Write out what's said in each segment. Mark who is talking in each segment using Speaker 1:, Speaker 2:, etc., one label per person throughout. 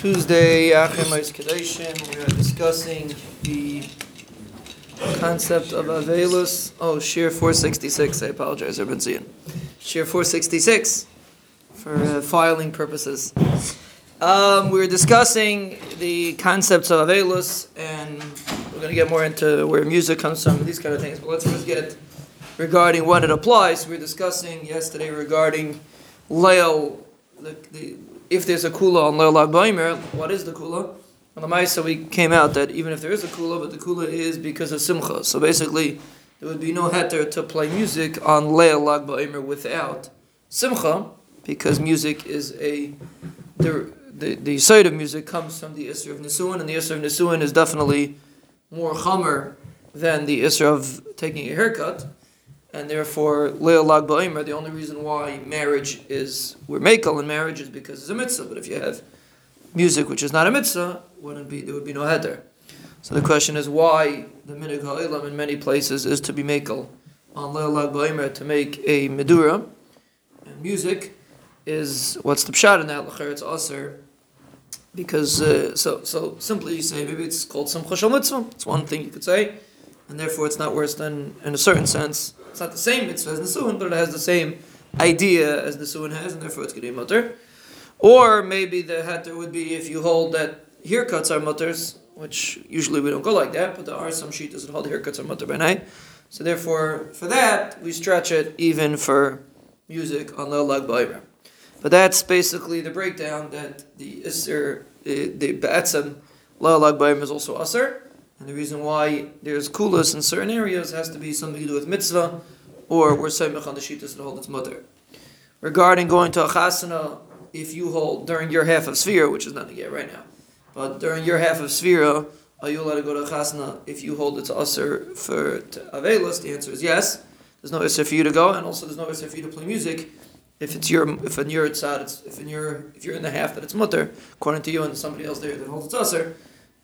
Speaker 1: Tuesday, Achimais Kadeshim, we are discussing the concept of Avelus. Oh, Shiur 466, I apologize, seeing. Shiur 466 for uh, filing purposes. Um, we were discussing the concepts of Avelus, and we're going to get more into where music comes from, these kind of things, but let's first get regarding what it applies. We were discussing yesterday regarding Leil, the, the if there's a kula on Leil Lag Baimer, what is the kula? On the Maisa, we came out that even if there is a kula, but the kula is because of Simcha. So basically, there would be no heter to play music on Leil Lag Baimer without Simcha, because music is a. The, the, the side of music comes from the Isra of Nisuin, and the Isra of Nisuin is definitely more chamer than the Isra of taking a haircut and therefore Leil Lag Ba'omer, the only reason why marriage is we're makel in marriage is because it's a mitzvah. But if you have music which is not a mitzvah, wouldn't be there would be no heter. So the question is why the minig ha'ilam in many places is to be makel on Leil Lag Ba'omer to make a medura, and music is what's the pshat in that l'cher it's aser. Because uh, so so simply you say maybe it's called some chashal mitzvah. It's one thing you could say, and therefore it's not worse than in a certain sense it's not the same mitzvah as Nisuin, but it has the same idea as Nisuin has, and therefore it's going to be mutter. Or maybe the heter would be if you hold that haircuts are mutters, which usually we don't go like that, but there are some sheetas that hold haircuts are mutter by night. So therefore, for that, we stretch it even for music on the lag ba'ira. But that's basically the breakdown that the Isser, eh, the, the Ba'atzim, La Lag is also Asr. And the reason why there's kulas in certain areas has to be something to do with mitzvah, or we're saying on the shittas that hold its mutter. Regarding going to a chasana, if you hold during your half of sefira, which is not yet right now, but during your half of sefira, are you allowed to go to a chasana if you hold it to usher for avelos? The answer is yes. There's no usher for you to go, and also there's no usher for you to play music. If it's your, if in your side, it's if in your, if you're in the half that it's mutter, according to you and somebody else there that holds its usher,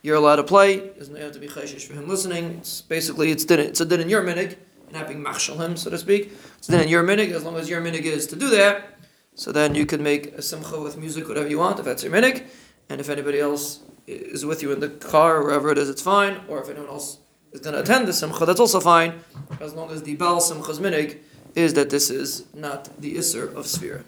Speaker 1: you're allowed to play. No have to be chayshish for him listening. It's basically it's din, it's a din in your minig, not being machshal him, so to speak. It's din in your minig as long as your minig is to do that. So then you can make a simcha with music, whatever you want, if that's your minig. And if anybody else is with you in the car or wherever it is, it's fine. Or if anyone else is going to attend the simcha, that's also fine, as long as the bal simcha's minig is that this is not the isser of sefira.